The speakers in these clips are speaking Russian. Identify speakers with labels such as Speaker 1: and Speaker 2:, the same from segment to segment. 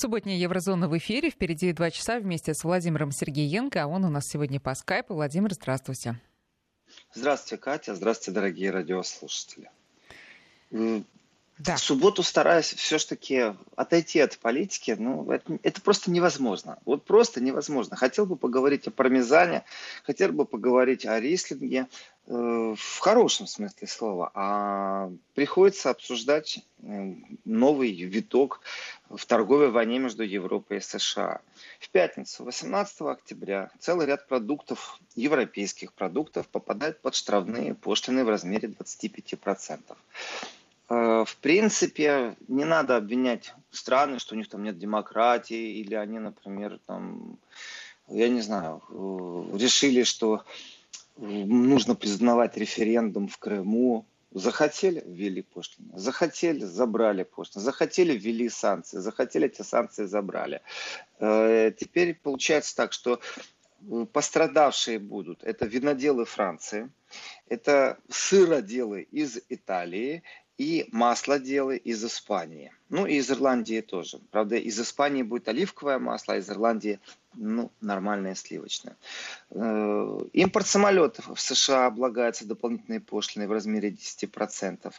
Speaker 1: Субботняя Еврозона в эфире. Впереди два часа вместе с Владимиром Сергеенко. А он у нас сегодня по скайпу. Владимир, здравствуйте.
Speaker 2: Здравствуйте, Катя. Здравствуйте, дорогие радиослушатели. Да. В субботу стараюсь все-таки отойти от политики, ну, это, это просто невозможно. Вот просто невозможно. Хотел бы поговорить о пармезане, хотел бы поговорить о рислинге, э, в хорошем смысле слова, а приходится обсуждать э, новый виток в торговой войне между Европой и США. В пятницу, 18 октября, целый ряд продуктов, европейских продуктов, попадает под штрафные пошлины в размере 25%. Э, в принципе, не надо обвинять страны, что у них там нет демократии, или они, например, там, я не знаю, э, решили, что нужно признавать референдум в Крыму. Захотели, ввели пошлины. Захотели, забрали пошлины. Захотели, ввели санкции. Захотели, эти санкции забрали. Э, теперь получается так, что пострадавшие будут. Это виноделы Франции, это сыроделы из Италии и маслоделы из Испании. Ну и из Ирландии тоже. Правда, из Испании будет оливковое масло, а из Ирландии ну, нормальное сливочное. Э, импорт самолетов в США облагается дополнительной пошлиной в размере 10%.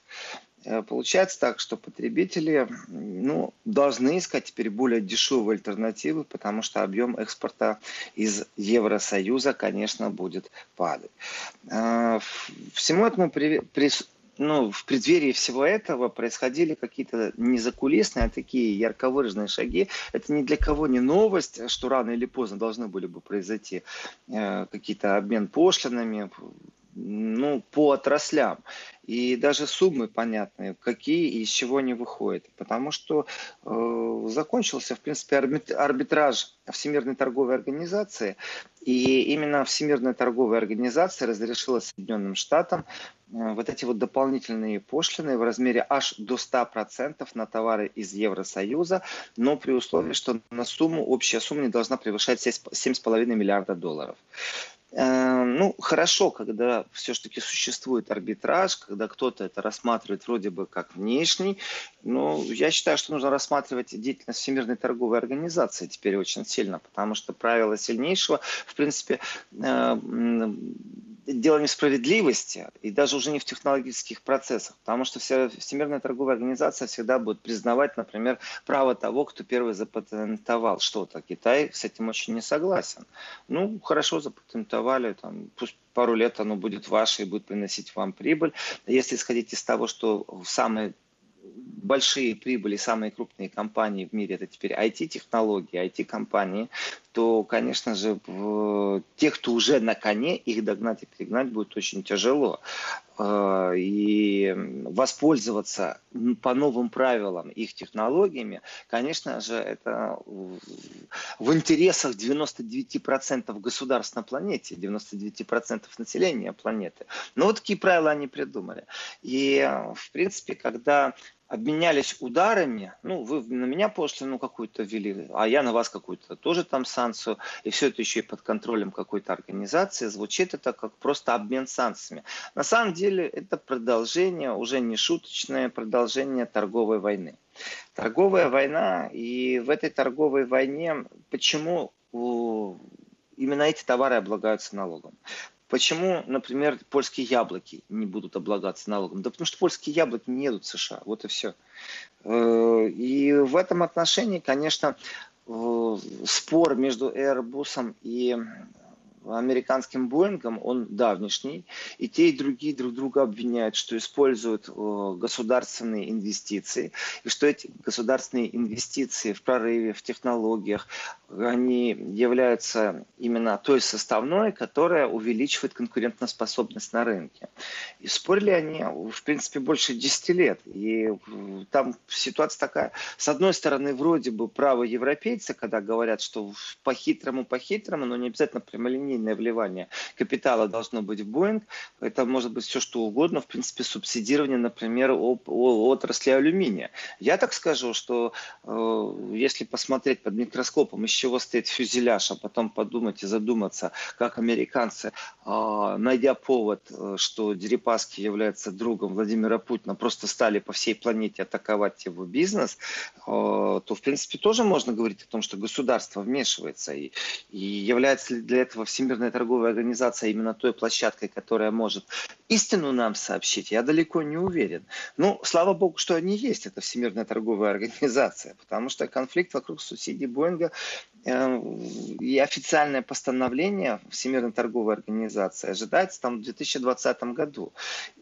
Speaker 2: Э, получается так, что потребители ну, должны искать теперь более дешевые альтернативы, потому что объем экспорта из Евросоюза, конечно, будет падать. Э, всему этому при, при, ну, в преддверии всего этого происходили какие-то незакулисные, а такие ярко выраженные шаги. Это ни для кого не новость, что рано или поздно должны были бы произойти э, какие-то обмен пошлинами, ну, по отраслям. И даже суммы понятные, какие и из чего они выходят. Потому что э, закончился, в принципе, арбитраж Всемирной торговой организации. И именно Всемирная торговая организация разрешила Соединенным Штатам вот эти вот дополнительные пошлины в размере аж до 100% на товары из Евросоюза, но при условии, что на сумму, общая сумма не должна превышать 7,5 миллиарда долларов. Э, ну, хорошо, когда все-таки существует арбитраж, когда кто-то это рассматривает вроде бы как внешний, но я считаю, что нужно рассматривать деятельность Всемирной торговой организации теперь очень сильно, потому что правило сильнейшего, в принципе, дело несправедливости, и даже уже не в технологических процессах, потому что вся Всемирная торговая организация всегда будет признавать, например, право того, кто первый запатентовал что-то. Китай с этим очень не согласен. Ну, хорошо запатентовали, там, пусть пару лет оно будет ваше и будет приносить вам прибыль. Если исходить из того, что в самые большие прибыли, самые крупные компании в мире, это теперь IT-технологии, IT-компании, то, конечно же, тех, кто уже на коне, их догнать и перегнать будет очень тяжело. Э, и воспользоваться по новым правилам их технологиями, конечно же, это в интересах 99% государств на планете, 99% населения планеты. Но вот такие правила они придумали. И, в принципе, когда обменялись ударами, ну, вы на меня пошлину какую-то ввели, а я на вас какую-то тоже там санкцию, и все это еще и под контролем какой-то организации, звучит это как просто обмен санкциями. На самом деле это продолжение, уже не шуточное продолжение торговой войны. Торговая война, и в этой торговой войне почему именно эти товары облагаются налогом? Почему, например, польские яблоки не будут облагаться налогом? Да потому что польские яблоки не едут в США, вот и все. Э, и в этом отношении, конечно, спор между Airbus и американским Боингом, он давнишний, и те и другие друг друга обвиняют, что используют э, государственные инвестиции, и что эти государственные инвестиции в прорыве, в технологиях, они являются именно той составной, которая увеличивает конкурентоспособность на рынке. И спорили они, в принципе, больше 10 лет. И там ситуация такая, с одной стороны, вроде бы право европейца, когда говорят, что по-хитрому, по-хитрому, но не обязательно прямолинейно прямолинейное вливание капитала должно быть в Боинг. Это может быть все что угодно, в принципе, субсидирование, например, отрасли алюминия. Я так скажу, что э, если посмотреть под микроскопом, из чего стоит фюзеляж, а потом подумать и задуматься, как американцы, э, найдя повод, э, что Дерипаски является другом Владимира Путина, просто стали по всей планете атаковать его бизнес, э, то, в принципе, тоже можно говорить о том, что государство вмешивается. И, и является ли для этого Всемирная торговая организация именно той площадкой, которая может истину нам сообщить, я далеко не уверен. Ну, слава богу, что они есть, это Всемирная торговая организация, потому что конфликт вокруг субсидий Боинга и официальное постановление Всемирной торговой организации ожидается там в 2020 году.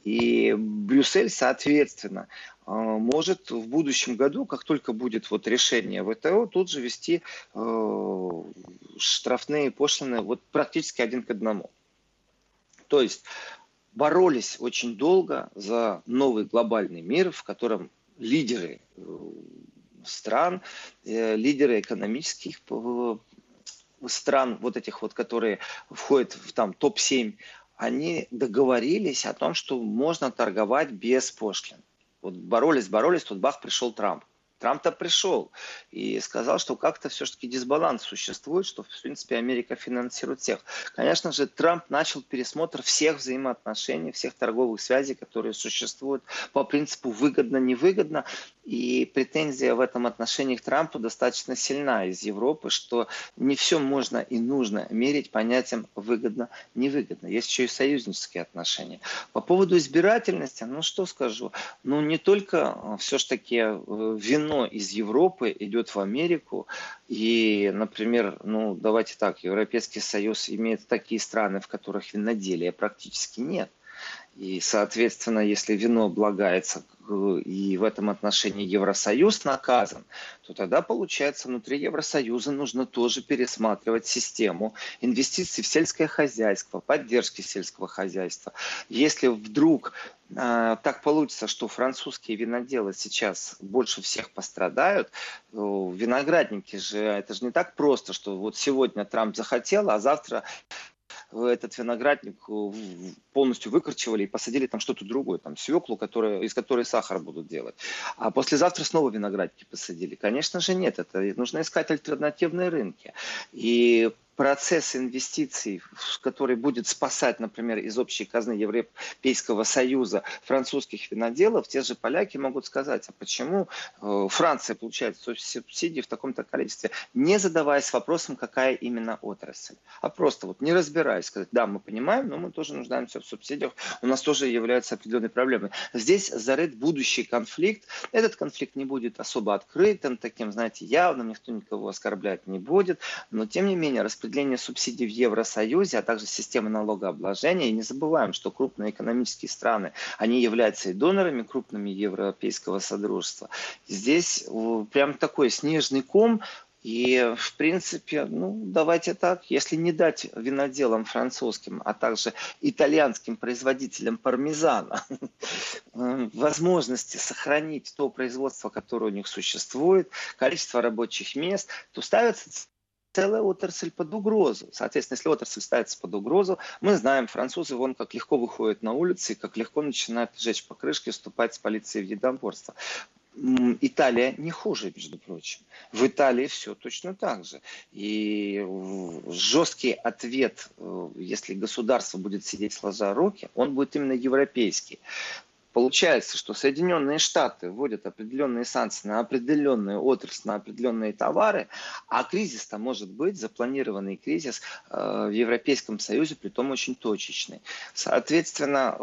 Speaker 2: И Брюссель, соответственно, э, может в будущем году, как только будет вот решение ВТО, тут же вести э, штрафные пошлины вот практически один к одному. То есть боролись очень долго за новый глобальный мир, в котором лидеры э, стран, э, лидеры экономических э, стран, вот этих вот, которые входят в там топ-7, они договорились о том, что можно торговать без пошлин. Вот боролись, боролись, тут бах, пришел Трамп. Трамп-то пришел и сказал, что как-то все-таки дисбаланс существует, что, в принципе, Америка финансирует всех. Конечно же, Трамп начал пересмотр всех взаимоотношений, всех торговых связей, которые существуют по принципу выгодно-невыгодно. И претензия в этом отношении к Трампу достаточно сильна из Европы, что не все можно и нужно мерить понятием выгодно-невыгодно. Есть еще и союзнические отношения. По поводу избирательности, ну что скажу, ну не только э, все-таки э, вино из Европы идет в Америку, и, например, ну давайте так, Европейский Союз имеет такие страны, в которых виноделия практически нет. И, соответственно, если вино облагается и в этом отношении Евросоюз наказан, то тогда, получается, внутри Евросоюза нужно тоже пересматривать систему инвестиций в сельское хозяйство, поддержки сельского хозяйства. Если вдруг э, так получится, что французские виноделы сейчас больше всех пострадают, виноградники же, это же не так просто, что вот сегодня Трамп захотел, а завтра этот виноградник э, полностью выкорчевали и посадили там что-то другое, там свеклу, которая, из которой сахар будут делать. А послезавтра снова виноградники посадили. Конечно же нет, это нужно искать альтернативные рынки. И процесс инвестиций, который будет спасать, например, из общей казны Европейского Союза французских виноделов, те же поляки могут сказать, а почему э, Франция получает субсидии в таком-то количестве, не задаваясь вопросом, какая именно отрасль, а просто вот не разбираясь, сказать, да, мы понимаем, но мы тоже нуждаемся в субсидиях, у нас тоже являются определенные проблемы. Здесь зарыт будущий конфликт, этот конфликт не будет особо открытым, таким, знаете, явным, никто никого оскорблять не будет, но тем не менее распределение распределение субсидий в Евросоюзе, а также системы налогообложения. И не забываем, что крупные экономические страны, они являются и донорами крупными Европейского Содружества. Здесь прям такой снежный ком, и, в принципе, ну, давайте так, если не дать виноделам французским, а также итальянским производителям пармезана возможности сохранить то производство, которое у них существует, количество рабочих мест, то ставятся целая отрасль под угрозу. Соответственно, если отрасль ставится под угрозу, мы знаем, французы вон как легко выходят на улицы как легко начинают жечь покрышки, вступать с полицией в единоборство. Италия не хуже, между прочим. В Италии все точно так же. И жесткий ответ, э, если государство будет сидеть сложа руки, он будет именно европейский. Получается, что Соединенные Штаты вводят определенные санкции на определенную отрасль, на определенные товары, а кризис-то может быть, запланированный кризис э, в Европейском Союзе, при том очень точечный. Соответственно,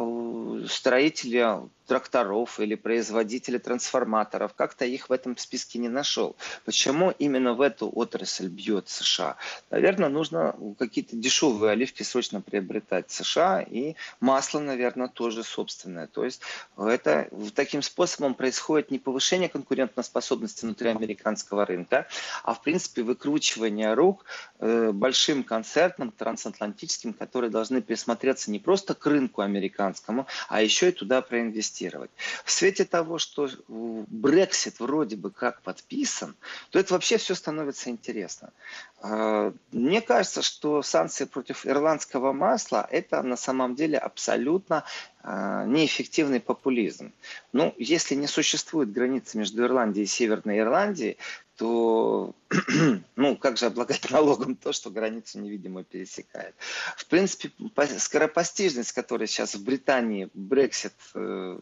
Speaker 2: строители тракторов или производители трансформаторов, как-то их в этом списке не нашел. Почему именно в эту отрасль бьет США? Наверное, нужно какие-то дешевые оливки срочно приобретать в США и масло, наверное, тоже собственное. То есть это таким способом происходит не повышение конкурентоспособности внутри американского рынка, а в принципе выкручивание рук э, большим концертам трансатлантическим, которые должны присмотреться не просто к рынку американскому, а еще и туда проинвестировать инвестировать. В свете того, что Брексит вроде бы как подписан, то это вообще все становится интересно. А, мне кажется, что санкции против ирландского масла – это на самом деле абсолютно неэффективный популизм. Ну, если не существует границы между Ирландией и Северной Ирландией, то ну, как же облагать налогом то, что границу невидимо пересекает. В принципе, скоропостижность, которая сейчас в Британии, Брексит, э,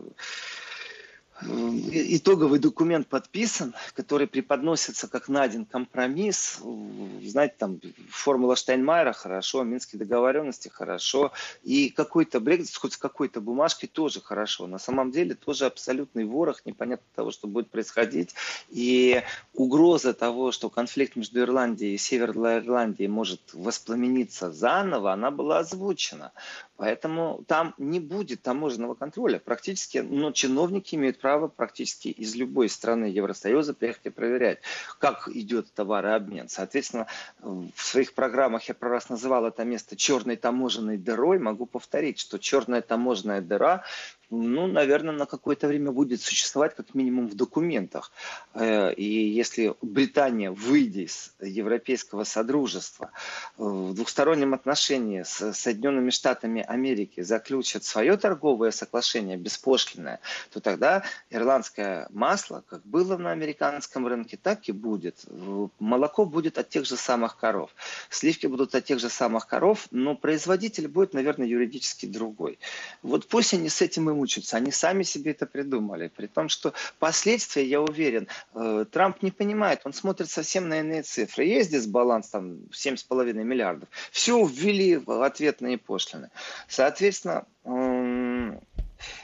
Speaker 2: итоговый документ подписан, который преподносится как на один компромисс. Знаете, там формула Штайнмайера хорошо, минские договоренности хорошо, и какой-то Брекзит хоть с какой-то бумажкой тоже хорошо. На самом деле тоже абсолютный ворох, непонятно того, что будет происходить. И угроза того, что конфликт между Ирландией и Северной Ирландией может воспламениться заново, она была озвучена. Поэтому там не будет таможенного контроля. Практически, но чиновники имеют право практически из любой страны Евросоюза приехать и проверять, как идет товарообмен. Соответственно, в своих программах я про раз называл это место черной таможенной дырой. Могу повторить, что черная таможенная дыра ну, наверное, на какое-то время будет существовать как минимум в документах. Э, и если Британия, выйдя из Европейского Содружества, э, в двухстороннем отношении с Соединенными Штатами Америки заключит свое торговое соглашение беспошлинное, то тогда ирландское масло, как было на американском рынке, так и будет. Молоко будет от тех же самых коров. Сливки будут от тех же самых коров, но производитель будет, наверное, юридически другой. Вот пусть они с этим и мучаются. Они сами себе это придумали. При том, что последствия, я уверен, э, Трамп не понимает. Он смотрит совсем на иные цифры. Есть дисбаланс, там, 7,5 миллиардов. Все ввели ответные пошлины. Соответственно,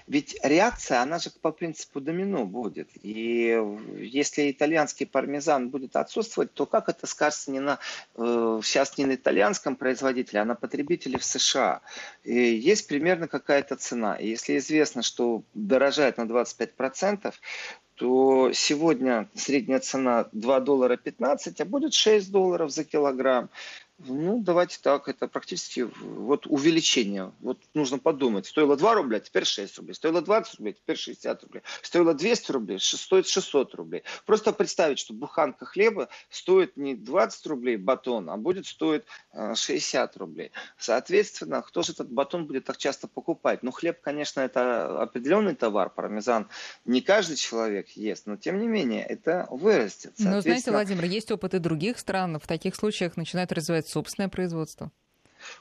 Speaker 2: ведь реакция, она же по принципу домино будет. И если итальянский пармезан будет отсутствовать, то как это скажется не на, э, сейчас не на итальянском производителе, а на потребителе в США? И есть примерно какая-то цена. И если известно, что дорожает на 25%, то сегодня средняя цена 2 доллара 15, а будет 6 долларов за килограмм. Ну, давайте так, это практически вот увеличение. Вот нужно подумать. Стоило 2 рубля, теперь 6 рублей. Стоило 20 рублей, теперь 60 рублей. Стоило 200 рублей, стоит 600 рублей. Просто представить, что буханка хлеба стоит не 20 рублей батон, а будет стоить 60 э, рублей. Соответственно, кто же этот батон будет так часто покупать? Ну, хлеб, конечно, это определенный товар, пармезан не каждый человек ест, но тем не менее это вырастет.
Speaker 1: Но знаете, Владимир, есть опыт и других стран. В таких случаях начинают развивать собственное производство?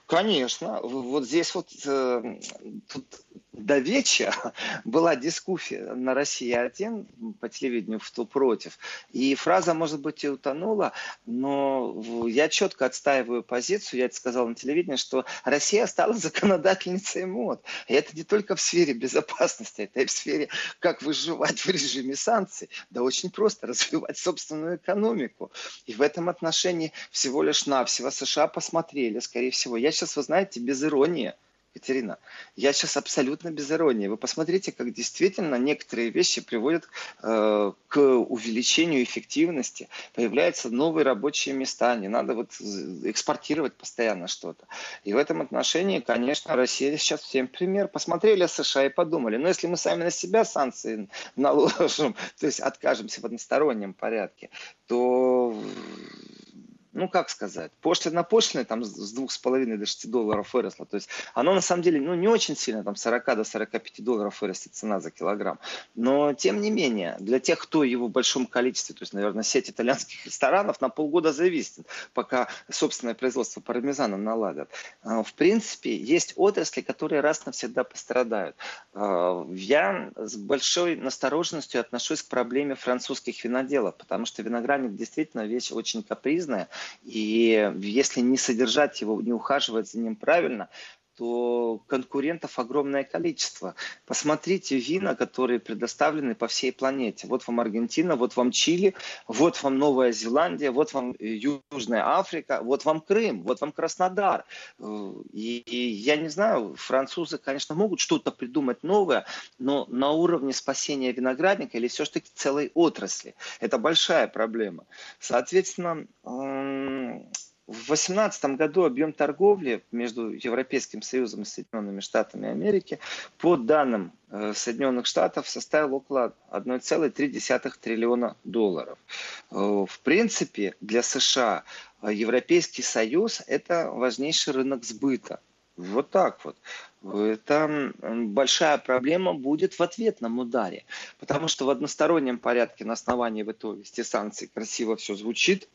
Speaker 2: Конечно. Вот здесь вот э, тут до вечера была дискуссия на России-1 по телевидению ту против. И фраза, может быть, и утонула, но я четко отстаиваю позицию, я это сказал на телевидении, что Россия стала законодательницей мод. И это не только в сфере безопасности, это и в сфере, как выживать в режиме санкций. Да очень просто развивать собственную экономику. И в этом отношении всего лишь навсего США посмотрели, скорее всего. Я сейчас, вы знаете, без иронии – Катерина, я сейчас абсолютно без иронии. Вы посмотрите, как действительно некоторые вещи приводят э, к увеличению эффективности. Появляются новые рабочие места. Не надо вот экспортировать постоянно что-то. И в этом отношении, конечно, Россия сейчас всем пример. Посмотрели США и подумали, ну если мы сами на себя санкции наложим, то есть откажемся в одностороннем порядке, то ну как сказать, пошлина пошлина там с двух с половиной до 6 долларов выросла. То есть оно на самом деле ну, не очень сильно, там 40 до 45 долларов вырастет цена за килограмм. Но тем не менее, для тех, кто его в большом количестве, то есть, наверное, сеть итальянских ресторанов на полгода зависит, пока собственное производство пармезана наладят. А, в принципе, есть отрасли, которые раз навсегда пострадают. А, я с большой настороженностью отношусь к проблеме французских виноделов, потому что виноградник действительно вещь очень капризная, и если не содержать его, не ухаживать за ним правильно, то конкурентов огромное количество. Посмотрите вина, которые предоставлены по всей планете. Вот вам Аргентина, вот вам Чили, вот вам Новая Зеландия, вот вам Южная Африка, вот вам Крым, вот вам Краснодар. И, и я не знаю, французы, конечно, могут что-то придумать новое, но на уровне спасения виноградника или все-таки целой отрасли. Это большая проблема. Соответственно, В 2018 году объем торговли между Европейским Союзом и Соединенными Штатами Америки по данным э, Соединенных Штатов составил около 1,3 триллиона долларов. Э, в принципе, для США э, Европейский Союз – это важнейший рынок сбыта. Вот так вот. Это большая проблема будет в ответном ударе. Потому что в одностороннем порядке на основании в итоге санкций красиво все звучит,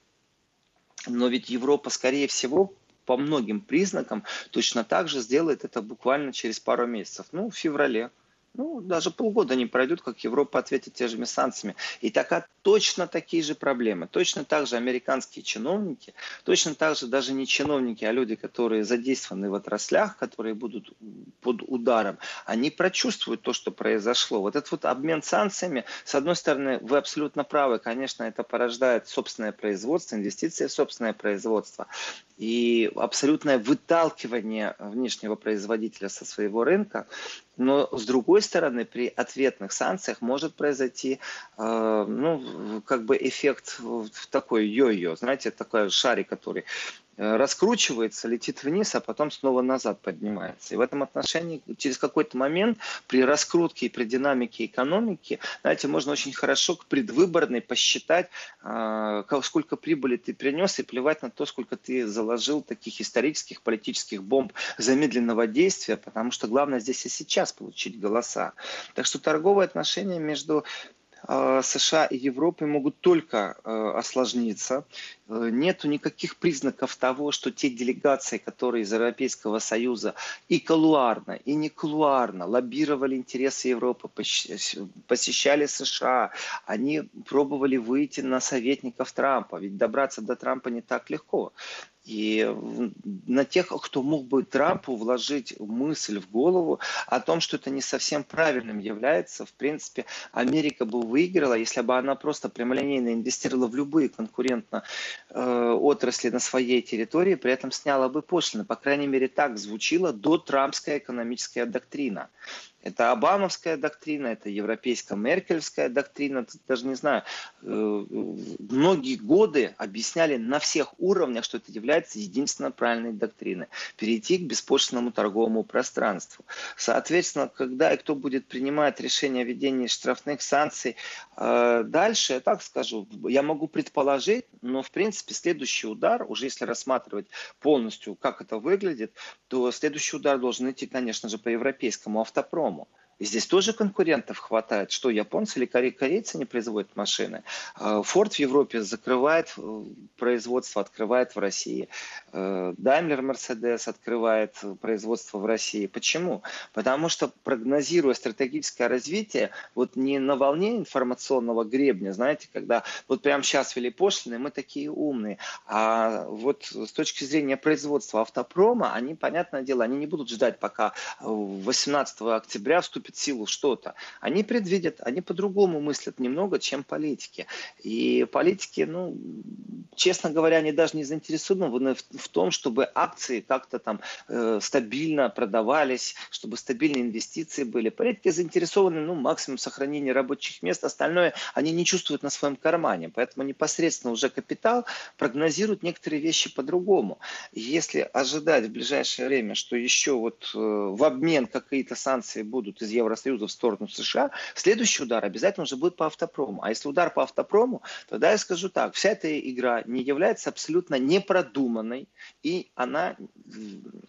Speaker 2: но ведь Европа, скорее всего, по многим признакам точно так же сделает это буквально через пару месяцев. Ну, в феврале ну, даже полгода не пройдет, как Европа ответит те же санкциями. И такая, точно такие же проблемы. Точно так же американские чиновники, точно так же даже не чиновники, а люди, которые задействованы в отраслях, которые будут под ударом, они прочувствуют то, что произошло. Вот этот вот обмен санкциями, с одной стороны, вы абсолютно правы, конечно, это порождает собственное производство, инвестиции в собственное производство и абсолютное выталкивание внешнего производителя со своего рынка. Но с другой стороны, при ответных санкциях может произойти, э, ну, как бы эффект такой йо-йо, знаете, такой шарик, который раскручивается, летит вниз, а потом снова назад поднимается. И в этом отношении через какой-то момент при раскрутке и при динамике экономики, знаете, можно очень хорошо к предвыборной посчитать, э, сколько прибыли ты принес, и плевать на то, сколько ты заложил таких исторических политических бомб замедленного действия, потому что главное здесь и сейчас получить голоса. Так что торговые отношения между Э, США и Европы могут только э, осложниться. Э, нету никаких признаков того, что те делегации, которые из Европейского Союза и колуарно, и не колуарно лоббировали интересы Европы, посещали США, они пробовали выйти на советников Трампа. Ведь добраться до Трампа не так легко. И на тех, кто мог бы Трампу вложить мысль в голову о том, что это не совсем правильным является, в принципе, Америка бы выиграла, если бы она просто прямолинейно инвестировала в любые конкурентно э, отрасли на своей территории, при этом сняла бы пошлины. По крайней мере, так звучила до трампская экономическая доктрина. Это обамовская доктрина, это европейская меркельская доктрина, даже не знаю, э, многие годы объясняли на всех уровнях, что это является единственно правильной доктриной. Перейти к беспошлинному торговому пространству. Соответственно, когда и кто будет принимать решение о введении штрафных санкций э, дальше, я так скажу, я могу предположить, но в принципе следующий удар, уже если рассматривать полностью, как это выглядит, то следующий удар должен идти, конечно же, по европейскому автопрому. По И здесь тоже конкурентов хватает. Что, японцы или корейцы не производят машины? Форд в Европе закрывает э, производство, открывает в России. Даймлер э, Мерседес открывает производство в России. Почему? Потому что прогнозируя стратегическое развитие, вот не на волне информационного гребня, знаете, когда вот прямо сейчас ввели пошлины, мы такие умные, а вот с точки зрения производства автопрома, они, понятное дело, они не будут ждать, пока 18 октября вступит в силу что-то, они предвидят, они по-другому мыслят немного, чем политики. И политики, ну, честно говоря, они даже не заинтересованы в, том, чтобы акции как-то там э, стабильно продавались, чтобы стабильные инвестиции были. Политики заинтересованы, ну, максимум сохранения рабочих мест, остальное они не чувствуют на своем кармане. Поэтому непосредственно уже капитал прогнозирует некоторые вещи по-другому. Если ожидать в ближайшее время, что еще вот э, в обмен какие-то санкции будут из Евросоюза в сторону США, следующий удар обязательно уже будет по автопрому. А если удар по автопрому, тогда я скажу так, вся эта игра не является абсолютно непродуманной, и она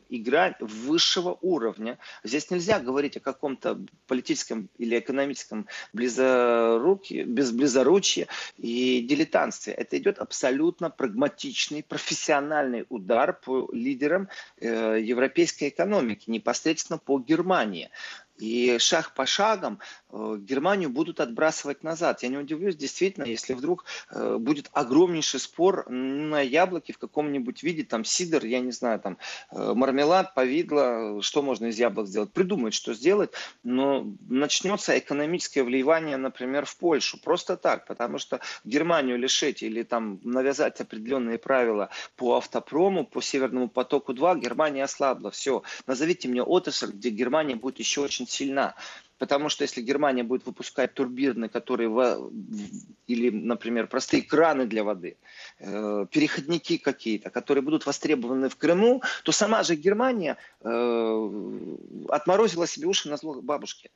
Speaker 2: игра высшего уровня. Здесь нельзя говорить о каком-то политическом или экономическом близоруке, без близоручия и дилетантстве. Это идет абсолютно прагматичный, профессиональный удар по лидерам э, европейской экономики, непосредственно по Германии. И шаг по шагам э, Германию будут отбрасывать назад. Я не удивлюсь, действительно, если вдруг э, будет огромнейший спор на яблоке в каком-нибудь виде, там сидр, я не знаю, там э, мармелад, повидло, что можно из яблок сделать. Придумают, что сделать, но начнется экономическое влияние, например, в Польшу. Просто так, потому что Германию лишить или там навязать определенные правила по автопрому, по Северному потоку-2, Германия ослабла. Все, назовите мне отрасль, где Германия будет еще очень очень сильна. Потому что если Германия будет выпускать турбины, которые, в, или, например, простые краны для воды, э, переходники какие-то, которые будут востребованы в Крыму, то сама же Германия э, отморозила себе уши на зло бабушки.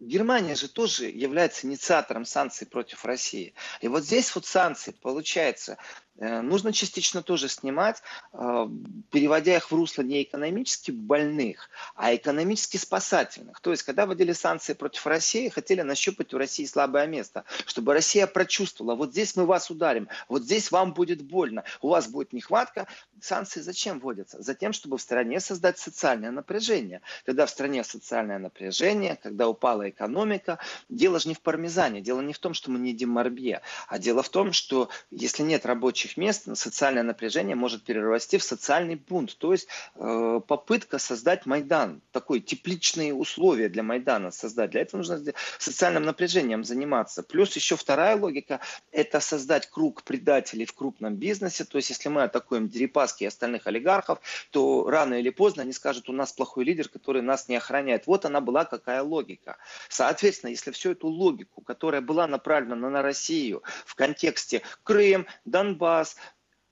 Speaker 2: Германия же тоже является инициатором санкций против России. И вот здесь вот санкции, получается, нужно частично тоже снимать, э, переводя их в русло не экономически больных, а экономически спасательных. То есть, когда вводили санкции против России, хотели нащупать у России слабое место, чтобы Россия прочувствовала, вот здесь мы вас ударим, вот здесь вам будет больно, у вас будет нехватка. Санкции зачем вводятся? Затем, чтобы в стране создать социальное напряжение. Когда в стране социальное напряжение, когда упала экономика, дело же не в пармезане, дело не в том, что мы не едим морбье, а дело в том, что если нет рабочих рабочих мест социальное напряжение может перерасти в социальный бунт. То есть э, попытка создать Майдан, такой тепличные условия для Майдана создать. Для этого нужно социальным напряжением заниматься. Плюс еще вторая логика – это создать круг предателей в крупном бизнесе. То есть если мы атакуем Дерипаски и остальных олигархов, то рано или поздно они скажут, у нас плохой лидер, который нас не охраняет. Вот она была какая логика. Соответственно, если всю эту логику, которая была направлена на Россию в контексте Крым, Донбасс, раз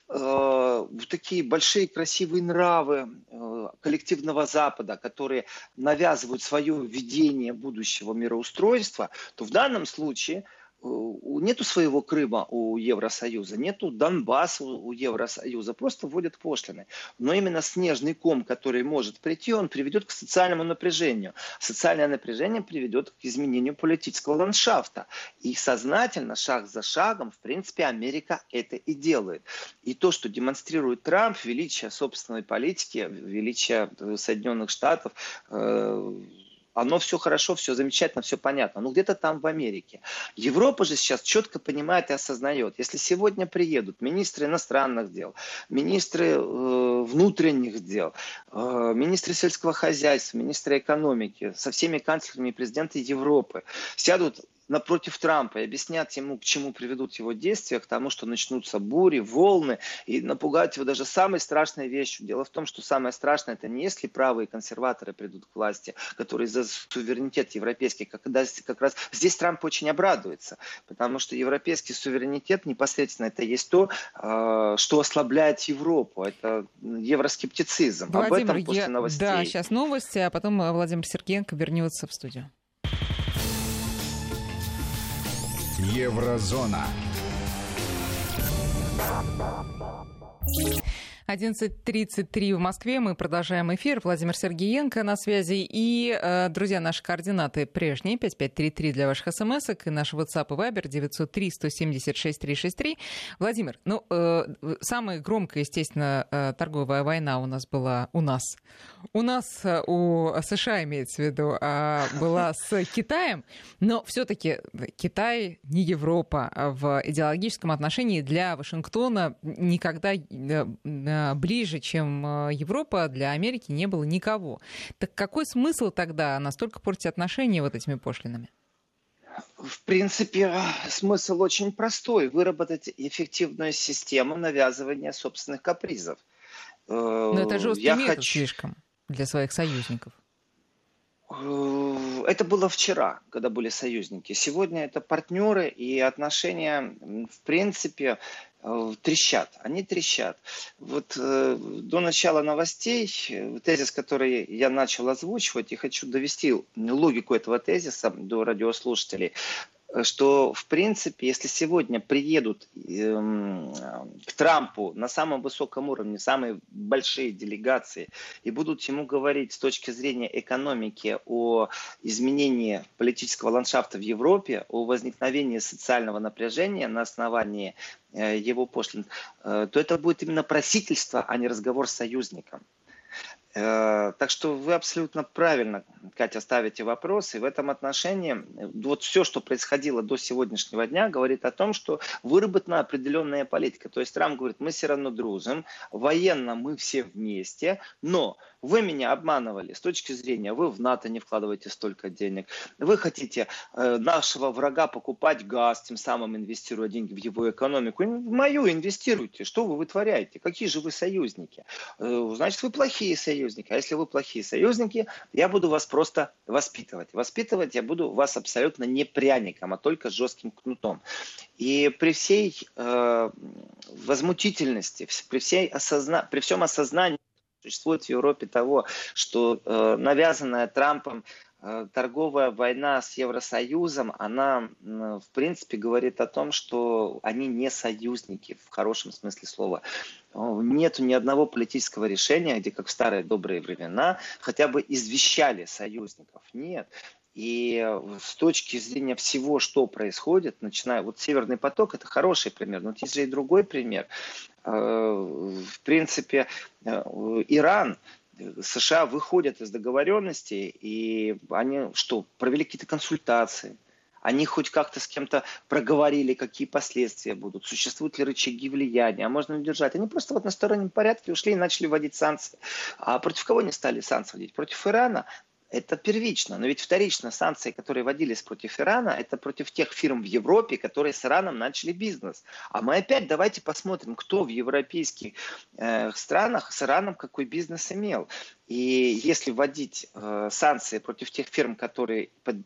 Speaker 2: э, такие большие красивые нравы э, коллективного Запада, которые навязывают свое видение будущего мироустройства, то в данном случае нету своего Крыма у Евросоюза, нету Донбасса у Евросоюза, просто вводят пошлины. Но именно снежный ком, который может прийти, он приведет к социальному напряжению. Социальное напряжение приведет к изменению политического ландшафта. И сознательно, шаг за шагом, в принципе, Америка это и делает. И то, что демонстрирует Трамп, величие собственной политики, величие Соединенных Штатов, э, оно все хорошо, все замечательно, все понятно. Но где-то там в Америке. Европа же сейчас четко понимает и осознает, если сегодня приедут министры иностранных дел, министры э, внутренних дел, э, министры сельского хозяйства, министры экономики, со всеми канцлерами и президенты Европы сядут напротив Трампа и объяснят ему, к чему приведут его действия, к тому, что начнутся бури, волны, и напугать его даже самой страшной вещью. Дело в том, что самое страшное это не если правые консерваторы придут к власти, которые за суверенитет европейский, когда как раз здесь Трамп очень обрадуется, потому что европейский суверенитет непосредственно это есть то, а, что ослабляет Европу, это евроскептицизм.
Speaker 1: Владимир, Об этом после новостей. Да, сейчас новости, а потом э, Владимир Сергеенко вернется в студию.
Speaker 3: Еврозона.
Speaker 1: 11.33 в Москве. Мы продолжаем эфир. Владимир Сергеенко на связи. И, э, друзья, наши координаты прежние. 5533 для ваших смс и наш WhatsApp и Viber 903-176-363. Владимир, ну, э, самая громкая, естественно, э, торговая война у нас была у нас. У нас, у США имеется в виду, а была с Китаем. Но все-таки Китай не Европа. В идеологическом отношении для Вашингтона никогда ближе, чем э, Европа, для Америки не было никого. Так какой смысл тогда настолько портить отношения вот этими пошлинами?
Speaker 2: В принципе, смысл очень простой. Выработать эффективную систему навязывания собственных капризов.
Speaker 1: Э, Но это жесткий Я метод хочу... слишком для своих союзников.
Speaker 2: Это было вчера, когда были союзники. Сегодня это партнеры и отношения, в принципе, Э, трещат, они трещат. Вот э, до начала новостей э, тезис, который я начал озвучивать, и хочу довести логику этого тезиса до радиослушателей, что, в принципе, если сегодня приедут э, к Трампу на самом высоком уровне самые большие делегации и будут ему говорить с точки зрения экономики о изменении политического ландшафта в Европе, о возникновении социального напряжения на основании э, его пошлин, э, то это будет именно просительство, а не разговор с союзником. Э, так что вы абсолютно правильно, Катя, ставите вопрос. И в этом отношении вот все, что происходило до сегодняшнего дня, говорит о том, что выработана определенная политика. То есть Трамп говорит, мы все равно дружим, военно мы все вместе, но вы меня обманывали с точки зрения, вы в НАТО не вкладываете столько денег, вы хотите э, нашего врага покупать газ, тем самым инвестируя деньги в его экономику. В мою инвестируйте, что вы вытворяете, какие же вы союзники? Э, значит, вы плохие союзники. А если вы плохие союзники, я буду вас просто воспитывать. Воспитывать я буду вас абсолютно не пряником, а только жестким кнутом. И при всей э, возмутительности, при, всей осозна... при всем осознании существует в Европе того, что э, навязанная Трампом Э, торговая война с Евросоюзом, она, в принципе, говорит о том, что они не союзники в хорошем смысле слова. Нет ни одного политического решения, где, как в старые добрые времена, хотя бы извещали союзников. Нет. И с точки зрения всего, что происходит, начиная вот Северный поток, это хороший пример, но есть же и другой пример. Э, в принципе, э, Иран США выходят из договоренности, и они что, провели какие-то консультации, они хоть как-то с кем-то проговорили, какие последствия будут, существуют ли рычаги влияния, а можно ли держать. Они просто вот на стороннем порядке ушли и начали вводить санкции. А против кого не стали санкции вводить? Против Ирана. Это первично, но ведь вторично санкции, которые вводились против Ирана, это против тех фирм в Европе, которые с Ираном начали бизнес. А мы опять давайте посмотрим, кто в европейских э, странах с Ираном какой бизнес имел. И если вводить э, санкции против тех фирм, которые под,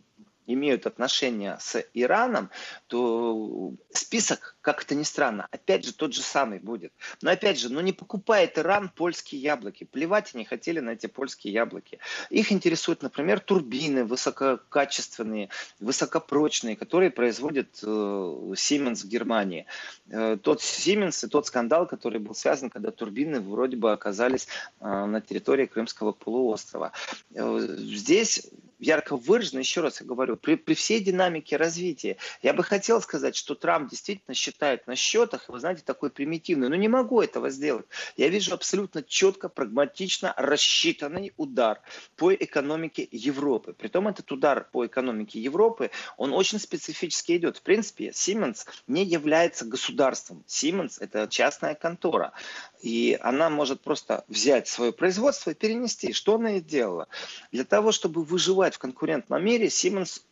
Speaker 2: имеют отношения с Ираном, то список, как это ни странно, опять же тот же самый будет. Но опять же, ну не покупает Иран польские яблоки. Плевать они хотели на эти польские яблоки. Их интересуют, например, турбины высококачественные, высокопрочные, которые производит э, Siemens в Германии. Э, тот Siemens и тот скандал, который был связан, когда турбины вроде бы оказались э, на территории Крымского полуострова. Здесь ярко выражено, еще раз я говорю, при, при всей динамике развития. Я бы хотел сказать, что Трамп действительно считает на счетах, вы знаете, такой примитивный, но не могу этого сделать. Я вижу абсолютно четко, прагматично рассчитанный удар по экономике Европы. Притом этот удар по экономике Европы, он очень специфически идет. В принципе, Siemens не является государством. Siemens – это частная контора. И она может просто взять свое производство и перенести. Что она и делала? Для того, чтобы выживать в конкурентном мире, Siemens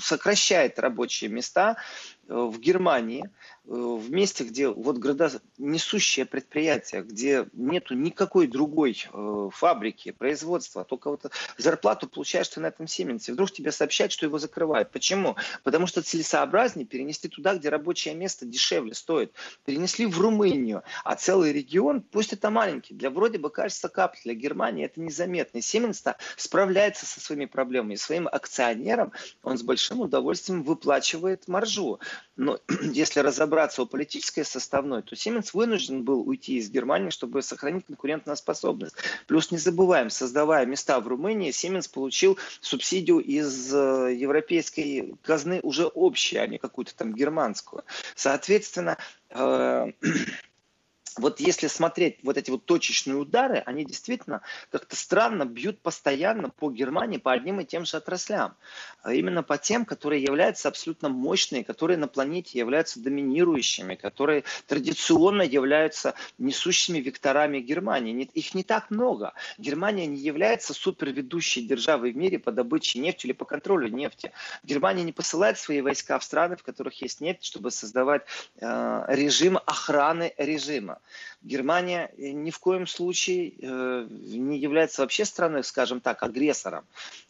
Speaker 2: сокращает рабочие места э, в Германии – Э, в месте, где вот несущее предприятие, где нету никакой другой э, фабрики, производства, только вот зарплату получаешь ты на этом Сименсе, вдруг тебе сообщают, что его закрывают. Почему? Потому что целесообразнее перенести туда, где рабочее место дешевле стоит. Перенесли в Румынию, а целый регион, пусть это маленький, для вроде бы кажется капля, для Германии это незаметно. Сименс справляется со своими проблемами. Своим акционерам он с большим удовольствием выплачивает маржу. Но если разобраться о политической составной, то Siemens вынужден был уйти из Германии, чтобы сохранить конкурентную способность. Плюс не забываем, создавая места в Румынии, Siemens получил субсидию из э, европейской казны уже общей, а не какую-то там германскую. Соответственно, э, вот если смотреть вот эти вот точечные удары, они действительно как-то странно бьют постоянно по Германии по одним и тем же отраслям. А именно по тем, которые являются абсолютно мощные, которые на планете являются доминирующими, которые традиционно являются несущими векторами Германии. Их не так много. Германия не является суперведущей державой в мире по добыче нефти или по контролю нефти. Германия не посылает свои войска в страны, в которых есть нефть, чтобы создавать э, режим охраны режима. Германия э, ни в коем случае э, не является вообще страной, скажем так, агрессором.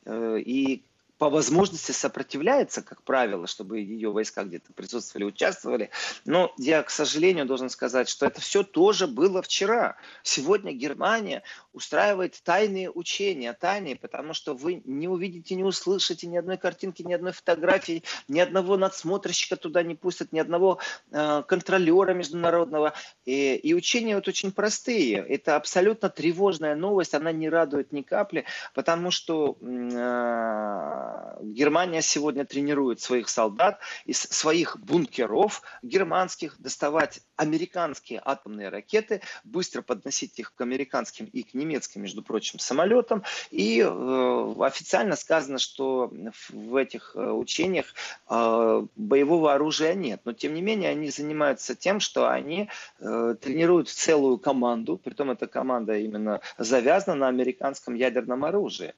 Speaker 2: Э, и по возможности сопротивляется, как правило, чтобы ее войска где-то присутствовали, участвовали. Но я, к сожалению, должен сказать, что это все тоже было вчера. Сегодня Германия устраивает тайные учения, тайные, потому что вы не увидите, не услышите ни одной картинки, ни одной фотографии, ни одного надсмотрщика туда не пустят, ни одного э, контролера международного. И, и учения вот очень простые. Это абсолютно тревожная новость, она не радует ни капли, потому что э, Германия сегодня тренирует своих солдат из своих бункеров германских доставать американские атомные ракеты, быстро подносить их к американским и к немецким, между прочим, самолетам. И э, официально сказано, что в этих э, учениях э, боевого оружия нет. Но, тем не менее, они занимаются тем, что они э, тренируют целую команду, притом эта команда именно завязана на американском ядерном оружии.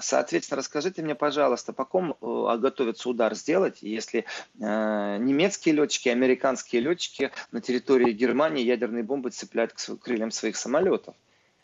Speaker 2: Соответственно, расскажите мне, пожалуйста, по ком э, готовится удар сделать, если э, немецкие летчики, американские летчики на территории Германии ядерные бомбы цепляют к крыльям своих самолетов?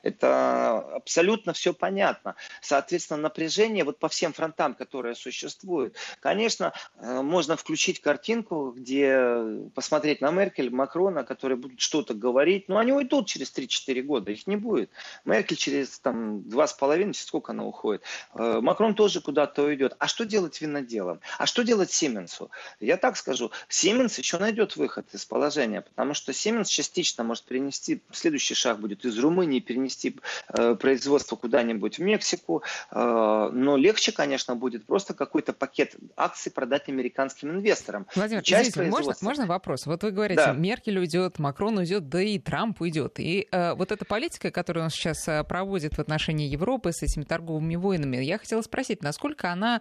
Speaker 2: Это абсолютно все понятно. Соответственно, напряжение вот по всем фронтам, которые существуют. Конечно, э, можно включить картинку, где посмотреть на Меркель, Макрона, которые будут что-то говорить, но они уйдут через 3-4 года, их не будет. Меркель через там, 2,5, сколько она уходит. Э, Макрон тоже куда-то уйдет. А что делать виноделом? А что делать Сименсу? Я так скажу, Сименс еще найдет выход из положения, потому что Сименс частично может перенести, следующий шаг будет из Румынии перенести э, производство куда-нибудь в Мексику, э, но легче, конечно, будет просто какой-то пакет акций продать американским инвесторам.
Speaker 1: Владимир, Часть извините, можно, можно вопрос? Вот вы говорите, да. Меркель уйдет, Макрон уйдет, да и Трамп уйдет. И э, вот эта политика, которую он сейчас э, проводит в отношении Европы с этими торговыми войнами, я хотела спросить, насколько она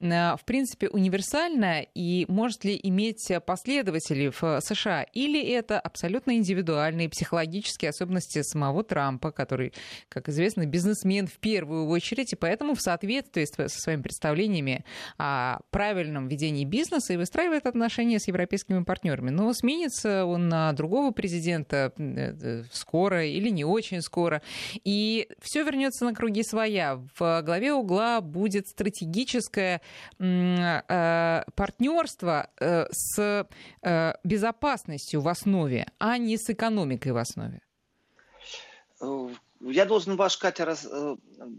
Speaker 1: в принципе, универсальна и может ли иметь последователей в США? Или это абсолютно индивидуальные психологические особенности самого Трампа, который, как известно, бизнесмен в первую очередь, и поэтому в соответствии со своими представлениями о правильном ведении бизнеса и выстраивает отношения с европейскими партнерами. Но сменится он на другого президента э, э, скоро или не очень скоро. И все вернется на круги своя. В главе угла будет стратегическая Э, партнерство э, с э, безопасностью в основе, а не с экономикой в основе?
Speaker 2: Я должен ваш, Катя, раз,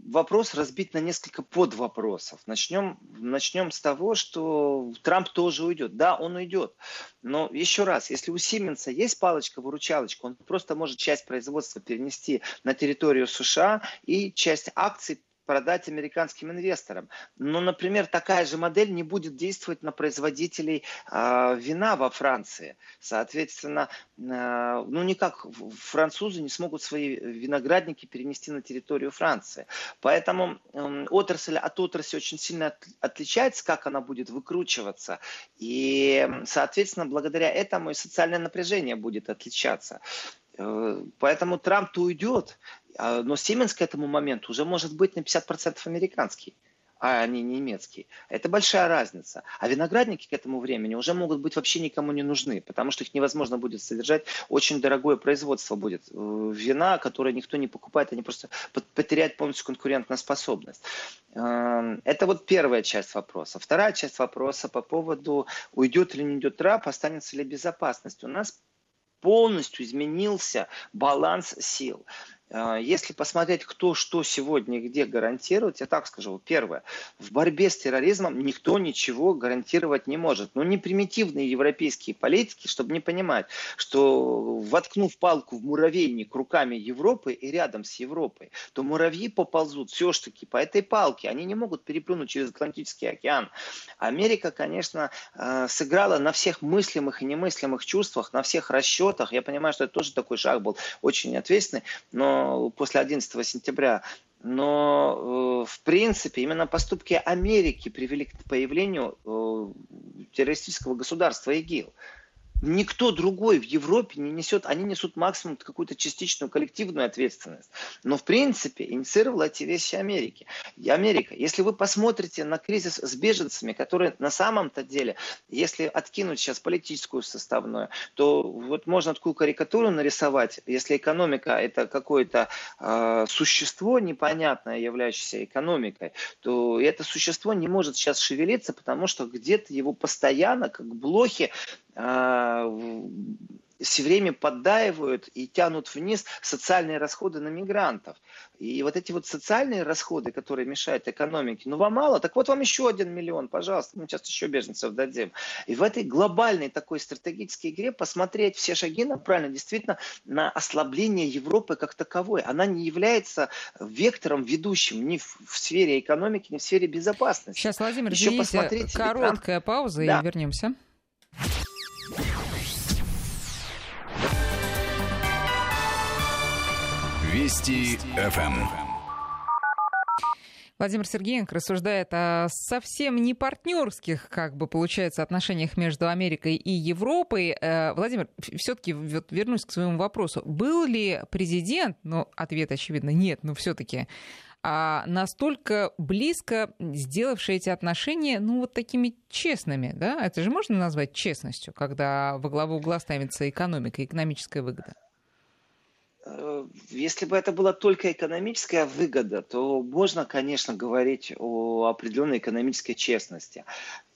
Speaker 2: вопрос разбить на несколько подвопросов. Начнем, начнем с того, что Трамп тоже уйдет. Да, он уйдет. Но еще раз, если у Сименса есть палочка-выручалочка, он просто может часть производства перенести на территорию США и часть акций продать американским инвесторам. Но, например, такая же модель не будет действовать на производителей э, вина во Франции. Соответственно, э, ну никак французы не смогут свои виноградники перенести на территорию Франции. Поэтому э, отрасль от отрасли очень сильно от, отличается, как она будет выкручиваться. И, соответственно, благодаря этому и социальное напряжение будет отличаться. Э, поэтому Трамп-то уйдет, но Siemens к этому моменту уже может быть на 50% американский а не немецкий. Это большая разница. А виноградники к этому времени уже могут быть вообще никому не нужны, потому что их невозможно будет содержать. Очень дорогое производство будет. Э, вина, которое никто не покупает, они просто потеряют полностью конкурентную способность. Эм, это вот первая часть вопроса. Вторая часть вопроса по поводу, уйдет или не уйдет Трамп, останется ли безопасность. У нас полностью изменился баланс сил. А, если посмотреть, кто что сегодня где гарантирует, я так скажу. Первое. В борьбе с терроризмом никто ничего гарантировать не может. Но не примитивные европейские политики, чтобы не понимать, что воткнув палку в муравейник руками Европы и рядом с Европой, то муравьи поползут все-таки по этой палке. Они не могут переплюнуть через Атлантический океан. Америка, конечно, а, сыграла на всех мыслимых и немыслимых чувствах, на всех расчетах. Я понимаю, что это тоже такой шаг был очень ответственный, но после 11 сентября. Но, э, в принципе, именно поступки Америки привели к появлению э, террористического государства ИГИЛ никто другой в Европе не несет, они несут максимум какую-то частичную коллективную ответственность. Но в принципе инициировала эти вещи Америки. И Америка, если вы посмотрите на кризис с беженцами, который на самом-то деле, если откинуть сейчас политическую составную, то вот можно такую карикатуру нарисовать, если экономика это какое-то э, существо непонятное, являющееся экономикой, то это существо не может сейчас шевелиться, потому что где-то его постоянно, как блохи, все время поддаивают и тянут вниз социальные расходы на мигрантов. И вот эти вот социальные расходы, которые мешают экономике, ну вам мало, так вот вам еще один миллион, пожалуйста, мы сейчас еще беженцев дадим. И в этой глобальной такой стратегической игре посмотреть все шаги направлены действительно на ослабление Европы как таковой. Она не является вектором ведущим ни в, в сфере экономики, ни в сфере безопасности.
Speaker 1: Сейчас, Владимир, еще посмотрите, короткая экран. пауза да. и вернемся.
Speaker 3: Вести ФМ.
Speaker 1: Владимир Сергеенко рассуждает о совсем не партнерских, как бы получается, отношениях между Америкой и Европой. Э, Владимир, все-таки вот вернусь к своему вопросу. Был ли президент, ну, ответ очевидно нет, но все-таки а настолько близко сделавшие эти отношения, ну, вот такими честными, да? Это же можно назвать честностью, когда во главу угла ставится экономика, экономическая выгода?
Speaker 2: Э, если бы это была только экономическая выгода, то можно, конечно, говорить о определенной экономической честности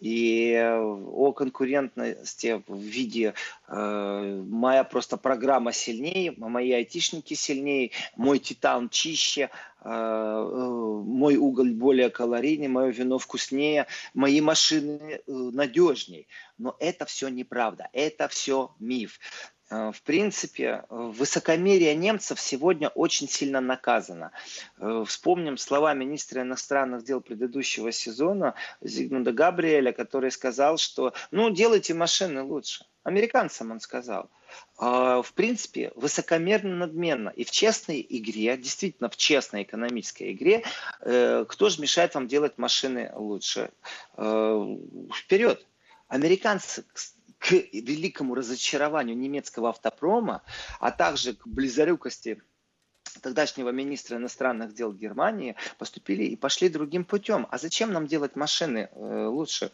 Speaker 2: и о конкурентности в виде э, моя просто программа сильнее, мои айтишники сильнее, мой титан чище, э, э, мой уголь более калорийный, мое вино вкуснее, мои машины э, надежней. Но это все неправда, это все миф. Э, в принципе, высокомерие немцев сегодня очень сильно наказано. Э, вспомним слова министра иностранных дел предыдущего сезона Зигмунда Габриэля, который сказал, что ну делайте машины лучше. Американцам он сказал. А, в принципе, высокомерно, надменно. И в честной игре, действительно в честной экономической игре, э, кто же мешает вам делать машины лучше? Вперед! Американцы, к великому разочарованию немецкого автопрома, а также к близорукости тогдашнего министра иностранных дел Германии поступили и пошли другим путем. А зачем нам делать машины э, лучше?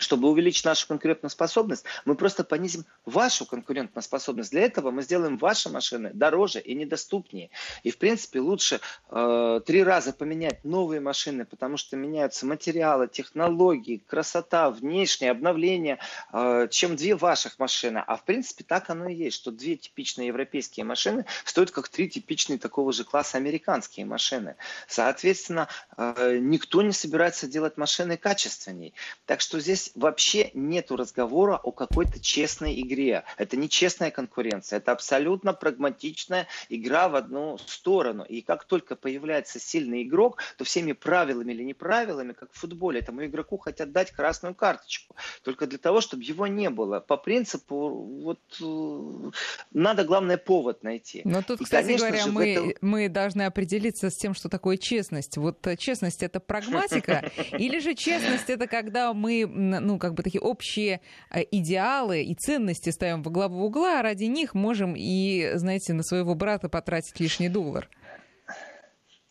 Speaker 2: Чтобы увеличить нашу конкурентоспособность, мы просто понизим вашу конкурентоспособность. Для этого мы сделаем ваши машины дороже и недоступнее. И, в принципе, лучше э, три раза поменять новые машины, потому что меняются материалы, технологии, красота, внешнее обновление, э, чем две ваших машины. А, в принципе, так оно и есть, что две типичные европейские машины стоят как три типичные такого же класса американские машины. Соответственно, э, никто не собирается делать машины качественней. Так что здесь здесь вообще нету разговора о какой-то честной игре. Это не честная конкуренция, это абсолютно прагматичная игра в одну сторону. И как только появляется сильный игрок, то всеми правилами или неправилами, как в футболе, этому игроку хотят дать красную карточку. Только для того, чтобы его не было. По принципу, вот э, надо, главное, повод найти.
Speaker 1: Но тут, И, кстати говоря, же, мы, этом... мы должны определиться с тем, что такое честность. Вот э, честность это прагматика, или же честность это когда мы ну, как бы такие общие э, идеалы и ценности ставим во главу угла, а ради них можем и, знаете, на своего брата потратить лишний доллар.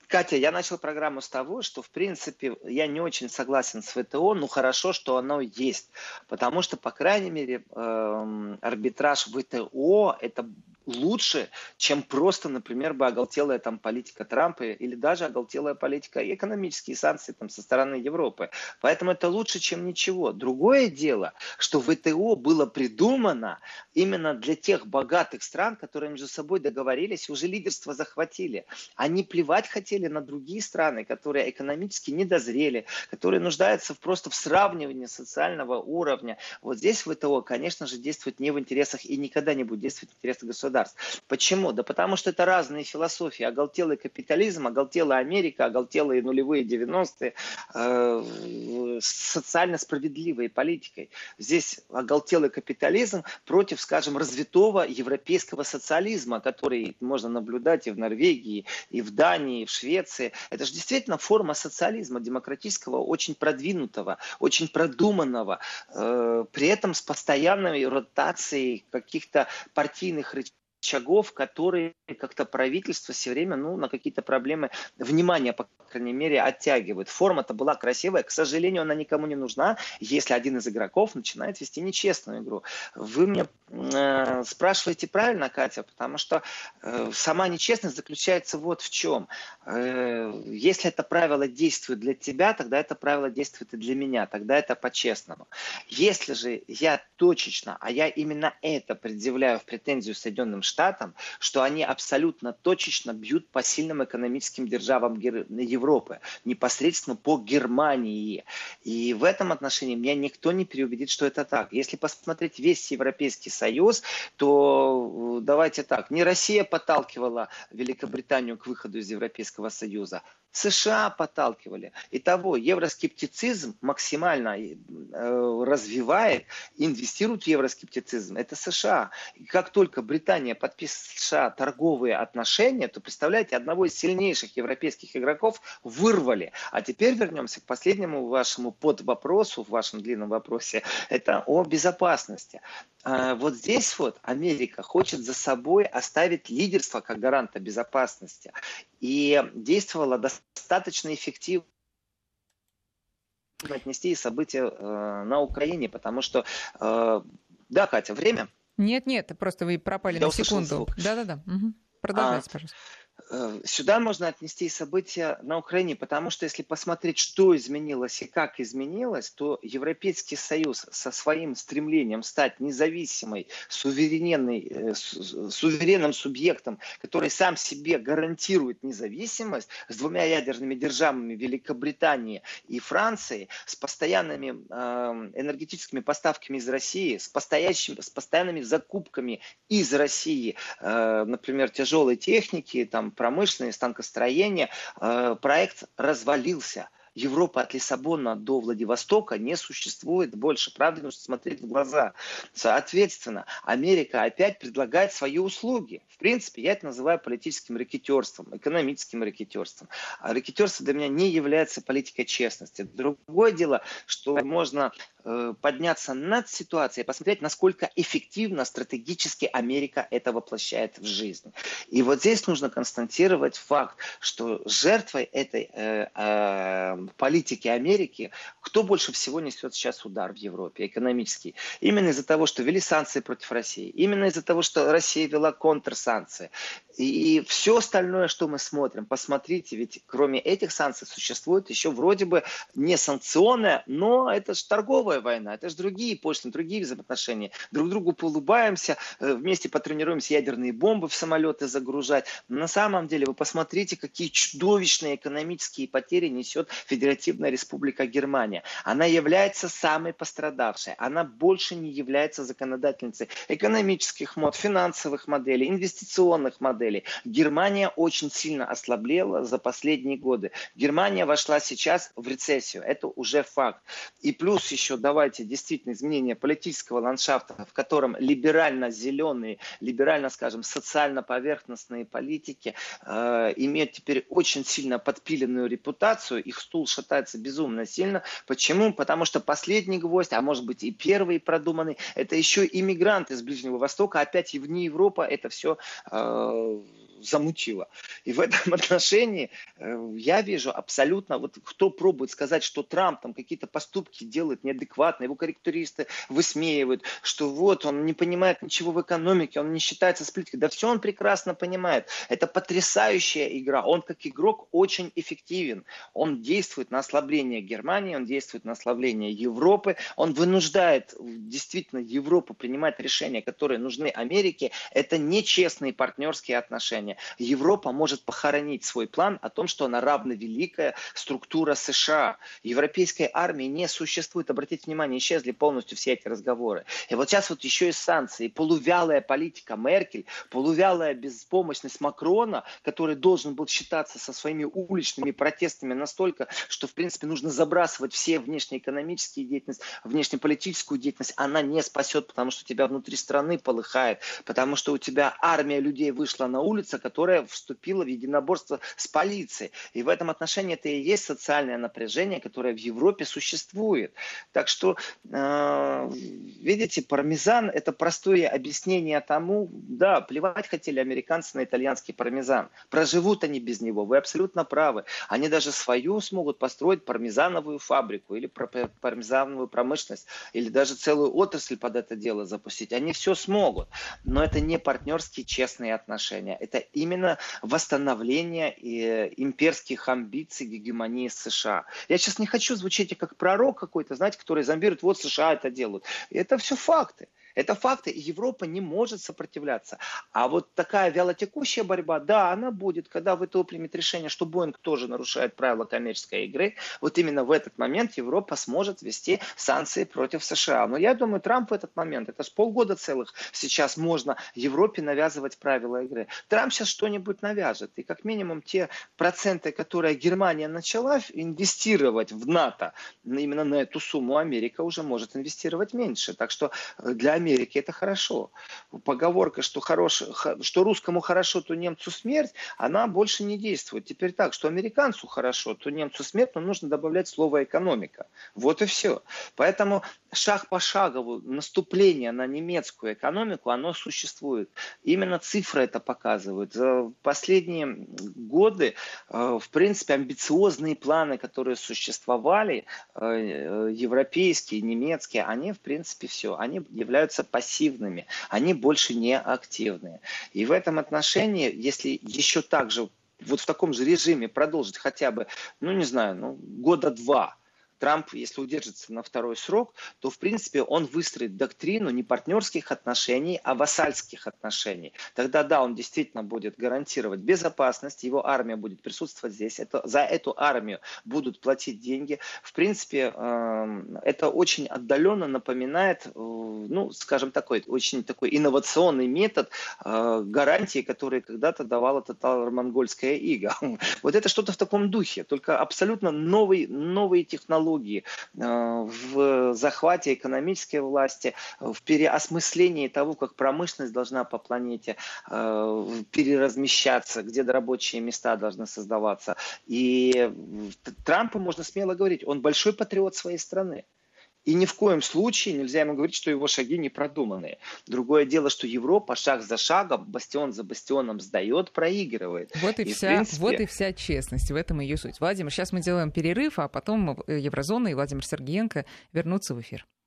Speaker 2: Катя, я начал программу с того, что, в принципе, я не очень согласен с ВТО, но хорошо, что оно есть. Потому что, по крайней мере, эм, арбитраж ВТО – это лучше, чем просто, например, бы оголтелая там политика Трампа или даже оголтелая политика и экономические санкции там со стороны Европы. Поэтому это лучше, чем ничего. Другое дело, что ВТО было придумано именно для тех богатых стран, которые между собой договорились, уже лидерство захватили. Они плевать хотели на другие страны, которые экономически не дозрели, которые нуждаются просто в сравнивании социального уровня. Вот здесь ВТО, конечно же, действует не в интересах и никогда не будет действовать в интересах государства государств. Почему? Да потому что это разные философии. Оголтелый капитализм, оголтелая Америка, оголтелые нулевые 90-е э, социально справедливой политикой. Здесь оголтелый капитализм против, скажем, развитого европейского социализма, который можно наблюдать и в Норвегии, и в Дании, и в Швеции. Это же действительно форма социализма демократического, очень продвинутого, очень продуманного, э, при этом с постоянной ротацией каких-то партийных рычагов шагов, которые как-то правительство все время ну, на какие-то проблемы внимание, по крайней мере, оттягивает. Форма-то была красивая, к сожалению, она никому не нужна, если один из игроков начинает вести нечестную игру. Вы мне э, спрашиваете правильно, Катя, потому что э, сама нечестность заключается вот в чем. Э, если это правило действует для тебя, тогда это правило действует и для меня, тогда это по-честному. Если же я точечно, а я именно это предъявляю в претензию Соединенным Штатам, что они абсолютно точечно бьют по сильным экономическим державам Европы, непосредственно по Германии. И в этом отношении меня никто не переубедит, что это так. Если посмотреть весь Европейский Союз, то э, давайте так, не Россия подталкивала Великобританию к выходу из Европейского Союза, США подталкивали. Итого, евроскептицизм максимально э, развивает, инвестирует в евроскептицизм. Это США. И как только Британия подписывает США торговые отношения, то, представляете, одного из сильнейших европейских игроков вырвали. А теперь вернемся к последнему вашему под вопросу, в вашем длинном вопросе. Это о безопасности. А, вот здесь вот Америка хочет за собой оставить лидерство как гаранта безопасности. И действовала достаточно эффективно отнести события э, на Украине, потому что, э, да, Катя, время?
Speaker 1: Нет, нет, просто вы пропали Я на секунду.
Speaker 2: Да-да-да. Угу.
Speaker 1: Продолжайте, а, пожалуйста.
Speaker 2: Э, сюда можно отнести события на Украине, потому что если посмотреть, что изменилось и как изменилось, то Европейский Союз со своим стремлением стать независимой, суверенной, э, суверенным субъектом, который сам себе гарантирует независимость, с двумя ядерными державами Великобритании и Франции, с постоянными э, энергетическими поставками из России, с, с постоянными закупками из России, например, тяжелой техники, там, промышленное станкостроение, э, проект развалился. Европа от Лиссабона до Владивостока не существует больше. Правда, нужно смотреть в глаза. Соответственно, Америка опять предлагает свои услуги. В принципе, я это называю политическим ракетерством, экономическим ракетерством. А ракетерство для меня не является политикой честности. Другое дело, что можно э, подняться над ситуацией, посмотреть, насколько эффективно стратегически Америка это воплощает в жизнь. И вот здесь нужно констатировать факт, что жертвой этой э, э, политики Америки, кто больше всего несет сейчас удар в Европе экономический? Именно из-за того, что ввели санкции против России, именно из-за того, что Россия вела контрсанкции. И все остальное, что мы смотрим, посмотрите, ведь кроме этих санкций существует еще вроде бы не санкционная, но это же торговая война, это же другие пошлины, другие взаимоотношения. Друг другу улыбаемся, э, вместе потренируемся ядерные бомбы в самолеты загружать. На самом деле вы посмотрите, какие чудовищные экономические потери несет Федеративная Республика Германия. Она является самой пострадавшей. Она больше не является законодательницей экономических мод, финансовых моделей, инвестиционных моделей. Германия очень сильно ослаблела за последние годы. Германия вошла сейчас в рецессию. Это уже факт. И плюс еще давайте действительно изменение политического ландшафта, в котором либерально-зеленые, либерально, скажем, социально-поверхностные политики э, имеют теперь очень сильно подпиленную репутацию. Их стул шатается безумно сильно. Почему? Потому что последний гвоздь, а может быть и первый продуманный, это еще иммигранты из Ближнего Востока, опять и вне Европы это все э, замутило. И в этом отношении э, я вижу абсолютно, вот кто пробует сказать, что Трамп там какие-то поступки делает неадекватно, его корректуристы высмеивают, что вот он не понимает ничего в экономике, он не считается с политикой. Да все он прекрасно понимает. Это потрясающая игра. Он как игрок очень эффективен. Он действует на ослабление Германии, он действует на ослабление Европы, он вынуждает действительно Европу принимать решения, которые нужны Америке. Это нечестные партнерские отношения уровня, Европа может похоронить свой план о том, что она равновеликая структура США. Европейской армии не существует. Обратите внимание, исчезли полностью все эти разговоры. И вот сейчас вот еще и санкции, полувялая политика Меркель, полувялая беспомощность Макрона, который должен был считаться со своими уличными протестами настолько, что в принципе нужно забрасывать все внешнеэкономические деятельность, внешнеполитическую деятельность, она не спасет, потому что тебя внутри страны полыхает, потому что у тебя армия людей вышла на улицу, которая вступила в единоборство с полицией. И в этом отношении это и есть социальное напряжение, которое в Европе существует. Так что, э, видите, пармезан – это простое объяснение тому, да, плевать хотели американцы на итальянский пармезан. Проживут они без него, вы абсолютно правы. Они даже свою смогут построить пармезановую фабрику или пармезановую промышленность, или даже целую отрасль под это дело запустить. Они все смогут. Но это не партнерские честные отношения. Это именно восстановление э, имперских амбиций гегемонии США. Я сейчас не хочу звучать как пророк какой-то, знаете, который зомбирует, вот США это делают. Это все факты. Это факты, и Европа не может сопротивляться. А вот такая вялотекущая борьба, да, она будет, когда ВТО примет решение, что Боинг тоже нарушает правила коммерческой игры. Вот именно в этот момент Европа сможет ввести санкции против США. Но я думаю, Трамп в этот момент, это же полгода целых сейчас можно Европе навязывать правила игры. Трамп сейчас что-нибудь навяжет. И как минимум те проценты, которые Германия начала инвестировать в НАТО, именно на эту сумму Америка уже может инвестировать меньше. Так что для Америки Америке это хорошо. Поговорка, что, хорош, что русскому хорошо, то немцу смерть, она больше не действует. Теперь так, что американцу хорошо, то немцу смерть, но нужно добавлять слово экономика. Вот и все. Поэтому шаг по шагову наступление на немецкую экономику, оно существует. Именно цифры это показывают. За последние годы, э, в принципе, амбициозные планы, которые существовали, э, европейские, немецкие, они, в принципе, все, они являются становятся пассивными, они больше не активные. И в этом отношении, если еще так же вот в таком же режиме продолжить хотя бы, ну не знаю, ну, года два, Трамп, если удержится на второй срок, то, в принципе, он выстроит доктрину не партнерских отношений, а вассальских отношений. Тогда, да, он действительно будет гарантировать безопасность, его армия будет присутствовать здесь, это, за эту армию будут платить деньги. В принципе, э, это очень отдаленно напоминает, э, ну, скажем, такой очень такой инновационный метод э, гарантии, который когда-то давала татаро-монгольская ига. Вот это что-то в таком духе, только абсолютно новый, новые технологии технологии, э, в захвате экономической власти, в переосмыслении того, как промышленность должна по планете э, переразмещаться, где рабочие места должны создаваться. И Трампу можно смело говорить, он большой патриот своей страны. И ни в коем случае нельзя ему говорить, что его шаги не продуманные. Другое дело, что Европа шаг за шагом, бастион за бастионом сдает, проигрывает.
Speaker 1: Вот и, и, вся, принципе... вот и вся честность, в этом ее суть. Владимир, сейчас мы делаем перерыв, а потом Еврозона и Владимир Сергеенко вернутся в эфир.